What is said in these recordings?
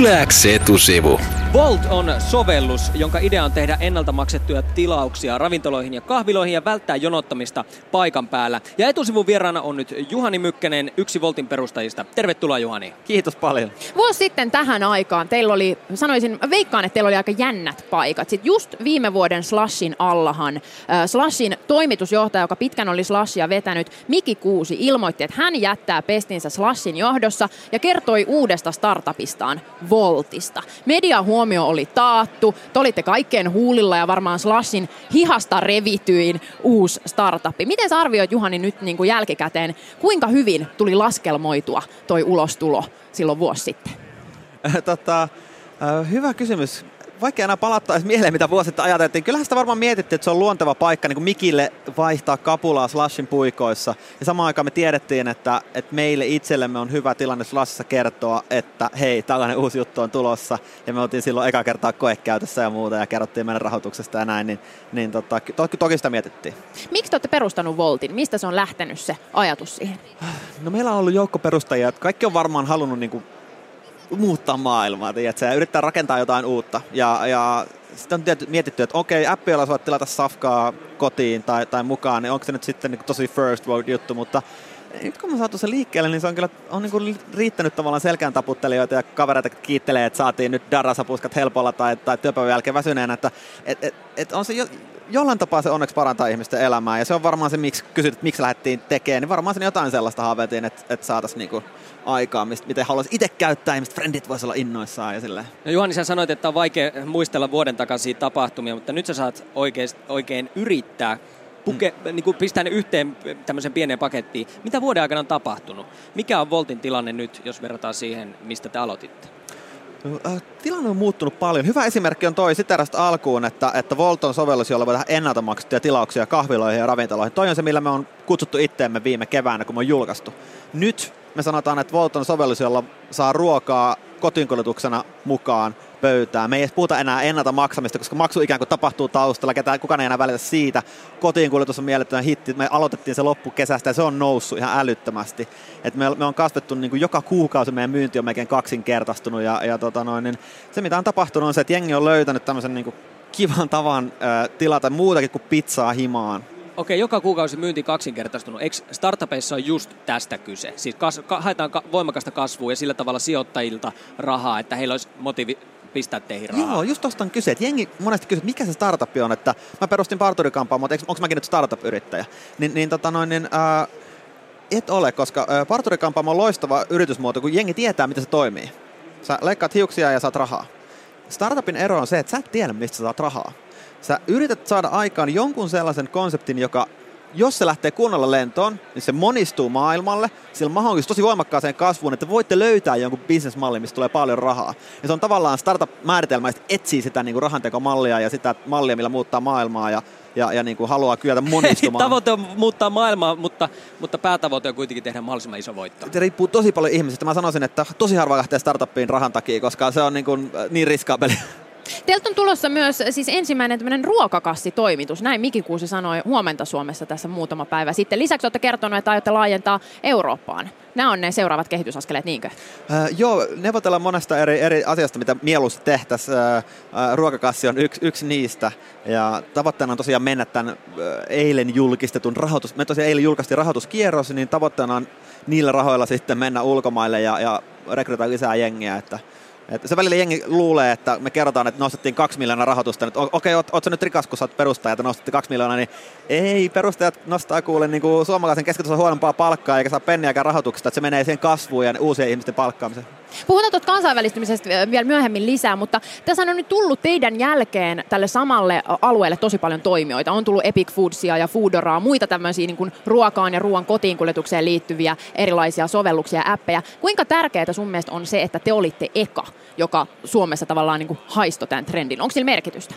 Yläks etusivu. Volt on sovellus, jonka idea on tehdä ennalta maksettuja tilauksia ravintoloihin ja kahviloihin ja välttää jonottamista paikan päällä. Ja etusivun vieraana on nyt Juhani Mykkänen, yksi Voltin perustajista. Tervetuloa Juhani. Kiitos paljon. Vuosi sitten tähän aikaan teillä oli, sanoisin, veikkaan, että teillä oli aika jännät paikat. Sitten just viime vuoden Slashin allahan äh, Slashin toimitusjohtaja, joka pitkän oli Slashia vetänyt, Miki Kuusi, ilmoitti, että hän jättää pestinsä Slashin johdossa ja kertoi uudesta startupistaan, Voltista. Media huomio oli taattu, te olitte kaikkeen huulilla ja varmaan Slashin hihasta revityin uusi startupi. Miten sä arvioit Juhani nyt niin kuin jälkikäteen, kuinka hyvin tuli laskelmoitua toi ulostulo silloin vuosi sitten? tota, hyvä kysymys vaikea enää palata edes mieleen, mitä vuosi sitten ajateltiin. Kyllähän sitä varmaan mietittiin, että se on luonteva paikka niin kuin Mikille vaihtaa kapulaa Slashin puikoissa. Ja samaan aikaan me tiedettiin, että, että meille itsellemme on hyvä tilanne Slashissa kertoa, että hei, tällainen uusi juttu on tulossa. Ja me oltiin silloin eka kertaa koekäytössä ja muuta ja kerrottiin meidän rahoituksesta ja näin. Niin, niin tota, to, toki sitä mietittiin. Miksi te olette perustanut Voltin? Mistä se on lähtenyt se ajatus siihen? No meillä on ollut joukko perustajia. Kaikki on varmaan halunnut niin kuin muuttaa maailmaa, tiedätkö, ja yrittää rakentaa jotain uutta. Ja, ja sitten on mietitty, että okei, appi, jolla voit tilata safkaa kotiin tai, tai mukaan, niin onko se nyt sitten niin tosi first world juttu, mutta nyt kun me saatu se liikkeelle, niin se on kyllä on niin kuin riittänyt tavallaan selkään taputtelijoita ja kavereita kiittelee, että saatiin nyt darrasapuskat helpolla tai, tai työpäivän jälkeen väsyneenä, että et, et, et on se jo, jollain tapaa se onneksi parantaa ihmisten elämää ja se on varmaan se, miksi kysyt, että miksi lähdettiin tekemään, niin varmaan sen jotain sellaista haaveiltiin, että, että saataisiin niinku aikaa, mistä, miten haluaisi itse käyttää mistä frendit voisi olla innoissaan ja silleen. No Juhani, sä sanoit, että on vaikea muistella vuoden takaisia tapahtumia, mutta nyt sä saat oikein, oikein yrittää puke, mm. niin kuin pistää ne yhteen tämmöisen pieneen pakettiin. Mitä vuoden aikana on tapahtunut? Mikä on Voltin tilanne nyt, jos verrataan siihen, mistä te aloititte? No, äh, tilanne on muuttunut paljon. Hyvä esimerkki on toi sitä alkuun, että, että Volt on sovellus, jolla voidaan ennalta maksettuja tilauksia kahviloihin ja ravintoloihin. Toi on se, millä me on kutsuttu itteemme viime keväänä, kun me on julkaistu. Nyt me sanotaan, että Volt on sovellus, jolla saa ruokaa kotiinkuljetuksena mukaan pöytään. Me ei edes puhuta enää ennalta maksamista, koska maksu ikään kuin tapahtuu taustalla, ketään, kukaan ei enää välitä siitä. Kotiinkuljetus on mielettömän hitti. Me aloitettiin se loppukesästä ja se on noussut ihan älyttömästi. Et me, me on kasvettu niin kuin joka kuukausi, meidän myynti on melkein kaksinkertaistunut ja, ja tota noin, niin se mitä on tapahtunut on se, että jengi on löytänyt tämmöisen niin kuin kivan tavan äh, tilata muutakin kuin pizzaa himaan. Okei, joka kuukausi myynti kaksinkertaistunut. Eikö startupeissa on just tästä kyse? Siis kas, ka, haetaan ka, voimakasta kasvua ja sillä tavalla sijoittajilta rahaa, että heillä olisi motiivi pistää teihin rahaa. Joo, just tosta on kyse. Että jengi monesti kysyy, mikä se startup on, että mä perustin parturikampaan, mutta onko mäkin nyt startup-yrittäjä? Niin, niin, tota noin, niin ää, et ole, koska ää, parturikampaamo on loistava yritysmuoto, kun jengi tietää, miten se toimii. Sä leikkaat hiuksia ja saat rahaa. Startupin ero on se, että sä et tiedä, mistä sä saat rahaa. Sä yrität saada aikaan jonkun sellaisen konseptin, joka jos se lähtee kunnolla lentoon, niin se monistuu maailmalle. Sillä mahdollisuus tosi voimakkaaseen kasvuun, että voitte löytää jonkun bisnesmalli, mistä tulee paljon rahaa. Ja se on tavallaan startup-määritelmä, että etsii sitä niin kuin rahantekomallia ja sitä mallia, millä muuttaa maailmaa ja, ja, ja niin kuin haluaa kyetä monistumaan. Tavoite on muuttaa maailmaa, mutta, mutta päätavoite on kuitenkin tehdä mahdollisimman iso voitto. Se riippuu tosi paljon ihmisistä. Mä sanoisin, että tosi harva lähtee startuppiin rahan takia, koska se on niin, kuin, niin riskaapeli. Teiltä on tulossa myös siis ensimmäinen tämmöinen ruokakassitoimitus, näin Miki Kuusi sanoi huomenta Suomessa tässä muutama päivä sitten. Lisäksi olette kertonut, että aiotte laajentaa Eurooppaan. Nämä on ne seuraavat kehitysaskeleet, niinkö? Äh, joo, neuvotellaan monesta eri, eri asiasta, mitä mieluusti tehtäisiin. Äh, äh, ruokakassi on yksi, yksi niistä. Ja tavoitteena on tosiaan mennä tämän äh, eilen julkistetun rahoitus... Me tosiaan eilen julkaistiin rahoituskierros, niin tavoitteena on niillä rahoilla sitten mennä ulkomaille ja, ja rekrytoida lisää jengiä. Että et se välillä jengi luulee, että me kerrotaan, että nostettiin kaksi miljoonaa rahoitusta. Okei, okay, oot, oot sä nyt rikas, kun sä oot perustaja, että nostettiin kaksi miljoonaa, niin ei perustajat nostaa kuule niin kuin suomalaisen keskitason huonompaa palkkaa eikä saa penniäkään rahoituksesta, että se menee siihen kasvuun ja uusien ihmisten palkkaamiseen. Puhutaan tuota kansainvälistymisestä vielä myöhemmin lisää, mutta tässä on nyt tullut teidän jälkeen tälle samalle alueelle tosi paljon toimijoita. On tullut Epic Foodsia ja Foodoraa, muita tämmöisiä niin kuin ruokaan ja ruoan kotiinkuljetukseen liittyviä erilaisia sovelluksia ja appeja. Kuinka tärkeää sun mielestä on se, että te olitte eka, joka Suomessa tavallaan niin kuin haisto tämän trendin? Onko sillä merkitystä?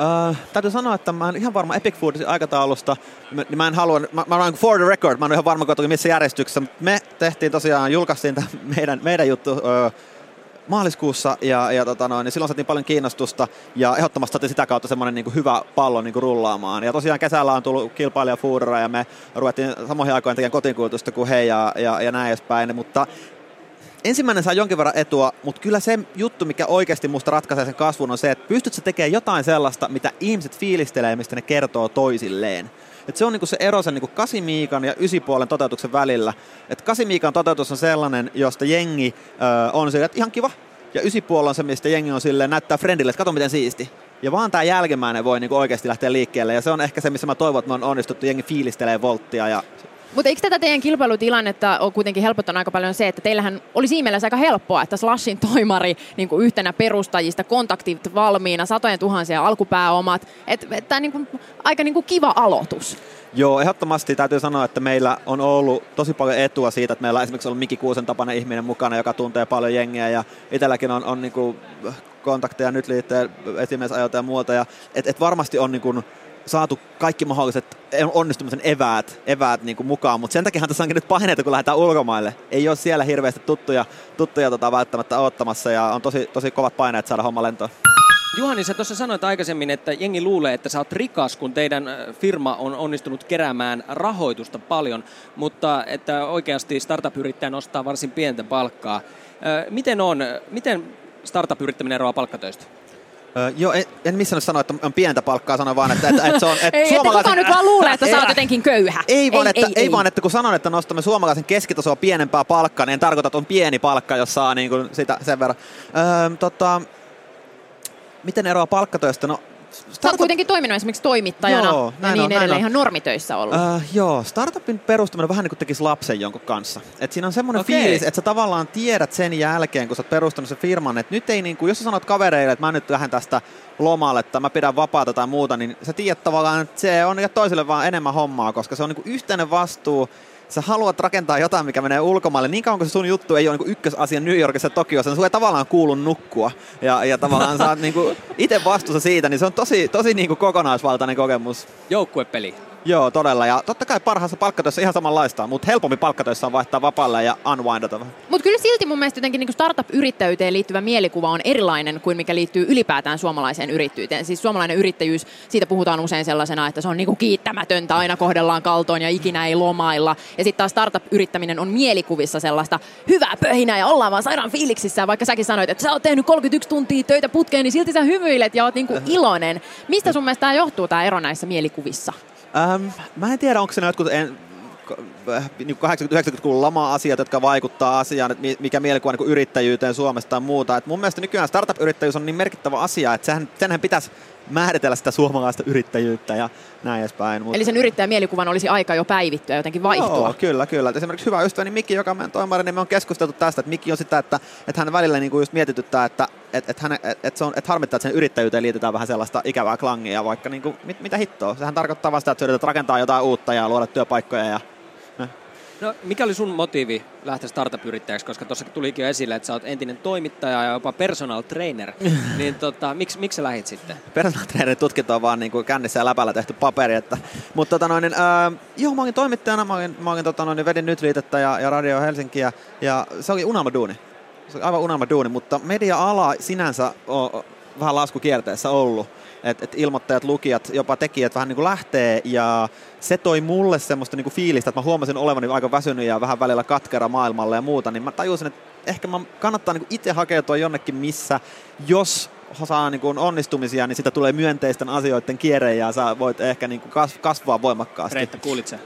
Uh, täytyy sanoa, että mä en ihan varma Epic Foodin aikataulusta, niin mä en halua, mä, mä for the record, mä en ihan varma toki missä järjestyksessä, me tehtiin tosiaan, julkaistiin meidän, meidän juttu uh, maaliskuussa ja, ja tota noin, niin silloin saatiin paljon kiinnostusta ja ehdottomasti saatiin sitä kautta semmoinen niin hyvä pallo niin kuin rullaamaan. Ja tosiaan kesällä on tullut kilpailija Foodora ja me ruvettiin samoihin aikoihin tekemään kotiinkuljetusta kuin he ja, ja, ja näin edespäin, mutta ensimmäinen saa jonkin verran etua, mutta kyllä se juttu, mikä oikeasti musta ratkaisee sen kasvun, on se, että pystyt sä tekemään jotain sellaista, mitä ihmiset fiilistelee, mistä ne kertoo toisilleen. Et se on niinku se ero sen niinku kasimiikan ja ysipuolen toteutuksen välillä. Et kasimiikan toteutus on sellainen, josta jengi ö, on sille, että ihan kiva. Ja ysipuoli on se, mistä jengi on silleen, näyttää friendille, että kato miten siisti. Ja vaan tämä jälkimmäinen voi niinku oikeasti lähteä liikkeelle. Ja se on ehkä se, missä mä toivon, että me on onnistuttu. Jengi fiilistelee volttia ja mutta eikö tätä teidän kilpailutilannetta ole kuitenkin helpottanut aika paljon se, että teillähän oli siinä mielessä aika helppoa, että Slashin toimari niin kuin yhtenä perustajista, kontaktit valmiina, satojen tuhansia alkupääomat, että et, tämä niin aika niin kuin kiva aloitus. Joo, ehdottomasti täytyy sanoa, että meillä on ollut tosi paljon etua siitä, että meillä on esimerkiksi ollut Miki Kuusen tapainen ihminen mukana, joka tuntee paljon jengiä ja itselläkin on, on niin kuin kontakteja nyt liitteen esimiesajoilta ja muuta. Ja, et, et varmasti on niin kuin saatu kaikki mahdolliset onnistumisen eväät, eväät niin kuin mukaan, mutta sen takia tässä onkin nyt paineita, kun lähdetään ulkomaille. Ei ole siellä hirveästi tuttuja, tuttuja tota, välttämättä ottamassa ja on tosi, tosi kovat paineet saada homma lentoon. Juhani, sä tuossa sanoit aikaisemmin, että jengi luulee, että sä oot rikas, kun teidän firma on onnistunut keräämään rahoitusta paljon, mutta että oikeasti startup-yrittäjä nostaa varsin pientä palkkaa. Miten on, miten startup-yrittäminen eroaa palkkatöistä? Öö, joo, en, en missään sano, että on pientä palkkaa, sanon vaan, että, että, että se on... Että ei, suomalaisen... että kukaan nyt vaan luulee, että sä oot jotenkin köyhä. Ei, vaan, ei, että, ei, ei, ei, vaan, että kun sanon, että nostamme suomalaisen keskitasoa pienempää palkkaa, niin en tarkoita, että on pieni palkka, jos saa niin kuin sitä sen verran. Öö, tota, miten eroaa palkkatöistä? No Startup... Sä oot kuitenkin toiminut esimerkiksi toimittajana joo, ja niin on, edelleen ihan normitöissä ollut. Uh, joo, startupin perustaminen on vähän niin kuin tekisi lapsen jonkun kanssa. Et siinä on semmoinen okay. fiilis, että sä tavallaan tiedät sen jälkeen, kun sä oot perustanut sen firman, että nyt ei niin kuin, jos sä sanot kavereille, että mä nyt lähden tästä lomalle tai mä pidän vapaata tai muuta, niin sä tiedät tavallaan, että se on toiselle vaan enemmän hommaa, koska se on niin kuin yhteinen vastuu sä haluat rakentaa jotain, mikä menee ulkomaille, niin kauan kuin se sun juttu ei ole niin ykkösasia New Yorkissa ja Tokiossa, niin sulle ei tavallaan kuulu nukkua. Ja, ja tavallaan sä oot niin itse vastuussa siitä, niin se on tosi, tosi niin kokonaisvaltainen kokemus. Joukkuepeli. Joo, todella. Ja totta kai parhaassa palkkatöissä ihan samanlaista, mutta helpompi palkkatöissä on vaihtaa vapaalle ja unwindata Mutta kyllä silti mun mielestä jotenkin niin startup-yrittäjyyteen liittyvä mielikuva on erilainen kuin mikä liittyy ylipäätään suomalaiseen yrittäjyyteen. Siis suomalainen yrittäjyys, siitä puhutaan usein sellaisena, että se on niin kiittämätöntä, aina kohdellaan kaltoon ja ikinä ei lomailla. Ja sitten taas startup-yrittäminen on mielikuvissa sellaista hyvää pöhinää ja ollaan vaan sairaan fiiliksissä. Vaikka säkin sanoit, että sä oot tehnyt 31 tuntia töitä putkeen, niin silti sä hymyilet ja oot niin iloinen. Mistä sun mielestä tämä johtuu, tämä ero näissä mielikuvissa? Ähm, mä en tiedä, onko se jotkut en, 80-90-luvun niin lama-asiat, jotka vaikuttaa asiaan, että mikä mielikuva niin yrittäjyyteen Suomesta tai muuta. Et mun mielestä nykyään startup-yrittäjyys on niin merkittävä asia, että sehän, senhän pitäisi määritellä sitä suomalaista yrittäjyyttä ja näin edespäin. Mutta... Eli sen yrittäjän mielikuvan olisi aika jo päivittyä jotenkin vaihtua. Joo, kyllä, kyllä. Et esimerkiksi hyvä ystäväni Mikki, joka on meidän toimari, niin me on keskusteltu tästä, että Mikki on sitä, että, että hän välillä niin kuin just mietityttää, että että et, et, et se on, et harmittaa, että sen yrittäjyyteen liitetään vähän sellaista ikävää klangia, vaikka niin kuin, mit, mitä hittoa. Sehän tarkoittaa vasta, että yrität rakentaa jotain uutta ja luoda työpaikkoja ja No, mikä oli sun motiivi lähteä startup-yrittäjäksi, koska tuossa tulikin jo esille, että sä oot entinen toimittaja ja jopa personal trainer, niin tota, miksi, miksi sä lähit sitten? Personal trainer tutkinto on vaan niin kuin kännissä ja läpällä tehty paperi, että, mutta tota noin, niin, äh, joo, mä olin toimittajana, mä olin, mä olin tota noin, vedin nyt liitettä ja, ja Radio Helsinkiä ja se oli unelmaduuni. Aivan unelmaduuni, mutta media-ala sinänsä on, vähän laskukierteessä ollut että et ilmoittajat, lukijat, jopa tekijät vähän niin kuin lähtee ja se toi mulle semmoista niin kuin fiilistä, että mä huomasin olevani aika väsynyt ja vähän välillä katkera maailmalle ja muuta, niin mä tajusin, että ehkä mä kannattaa niin kuin itse hakeutua jonnekin, missä jos saa niin kuin onnistumisia, niin sitä tulee myönteisten asioiden kierre ja sä voit ehkä niin kuin kasvaa voimakkaasti. Reetta, kuulit sä?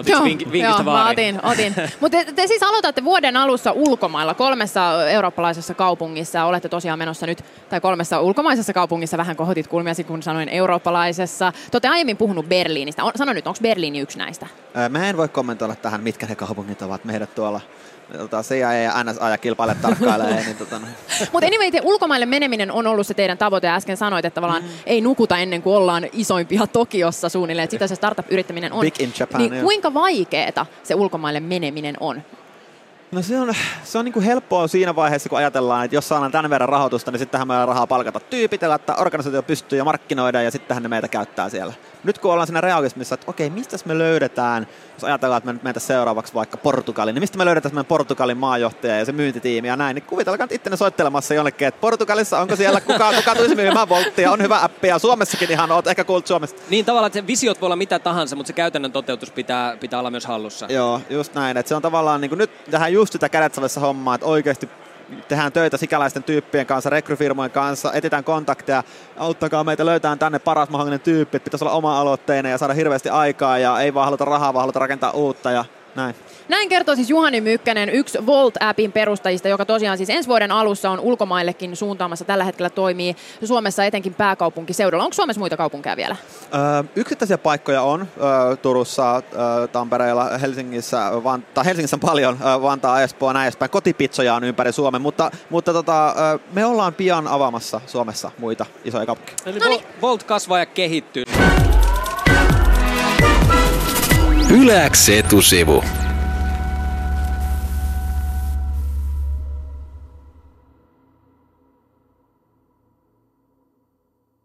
Otit joo, vink- vinkistä joo, mä otin, otin. Mutta te, te siis aloitatte vuoden alussa ulkomailla kolmessa eurooppalaisessa kaupungissa. Olette tosiaan menossa nyt, tai kolmessa ulkomaisessa kaupungissa, vähän kohotit kulmiasi, kun sanoin eurooppalaisessa. Te olette aiemmin puhunut Berliinistä. Sano nyt, onko Berliini yksi näistä? Mä en voi kommentoida tähän, mitkä ne kaupungit ovat meidät tuolla tota, CIA ja NSA ja kilpaile tarkkailee. niin, tota, no. Mutta anyway, te ulkomaille meneminen on ollut se teidän tavoite. Ja äsken sanoit, että tavallaan mm. ei nukuta ennen kuin ollaan isoimpia Tokiossa suunnilleen. Että sitä se startup-yrittäminen on. Big in Japan, niin kuinka vaikeeta se ulkomaille meneminen on? No se on, se on niin kuin helppoa siinä vaiheessa, kun ajatellaan, että jos saadaan tämän verran rahoitusta, niin sittenhän meillä on rahaa palkata tyypit, että organisaatio pystyy ja markkinoida ja sittenhän ne meitä käyttää siellä. Nyt kun ollaan siinä realismissa, että okei, mistä me löydetään, jos ajatellaan, että me nyt mentäisiin seuraavaksi vaikka Portugaliin, niin mistä me löydetään meidän Portugalin maajohtaja ja se myyntitiimi ja näin, niin kuvitelkaa nyt ittenne soittelemassa jonnekin, että Portugalissa onko siellä kuka, kuka tulisi myymään volttia, on hyvä appi ja Suomessakin ihan oot ehkä kuullut Suomesta. Niin tavallaan, että se visiot voi olla mitä tahansa, mutta se käytännön toteutus pitää, pitää olla myös hallussa. Joo, just näin. Että se on tavallaan niin kuin nyt tähän just sitä kädet hommaa, että oikeasti tehdään töitä sikäläisten tyyppien kanssa, rekryfirmojen kanssa, etitään kontakteja, auttakaa meitä löytää tänne paras mahdollinen tyyppi, pitäisi olla oma aloitteinen ja saada hirveästi aikaa ja ei vaan haluta rahaa, vaan haluta rakentaa uutta ja näin. Näin kertoo siis Juhani Mykkänen, yksi Volt-appin perustajista, joka tosiaan siis ensi vuoden alussa on ulkomaillekin suuntaamassa. Tällä hetkellä toimii Suomessa etenkin pääkaupunkiseudulla. Onko Suomessa muita kaupunkeja vielä? Öö, yksittäisiä paikkoja on öö, Turussa, öö, Tampereella, Helsingissä, Van, tai Helsingissä on paljon, öö, Vantaa, Espoo, näin edespäin. Kotipitsoja on ympäri Suomen, mutta, mutta tota, öö, me ollaan pian avaamassa Suomessa muita isoja kaupunkeja. Eli Noniin. Volt kasvaa ja kehittyy. Yleäks etusivu.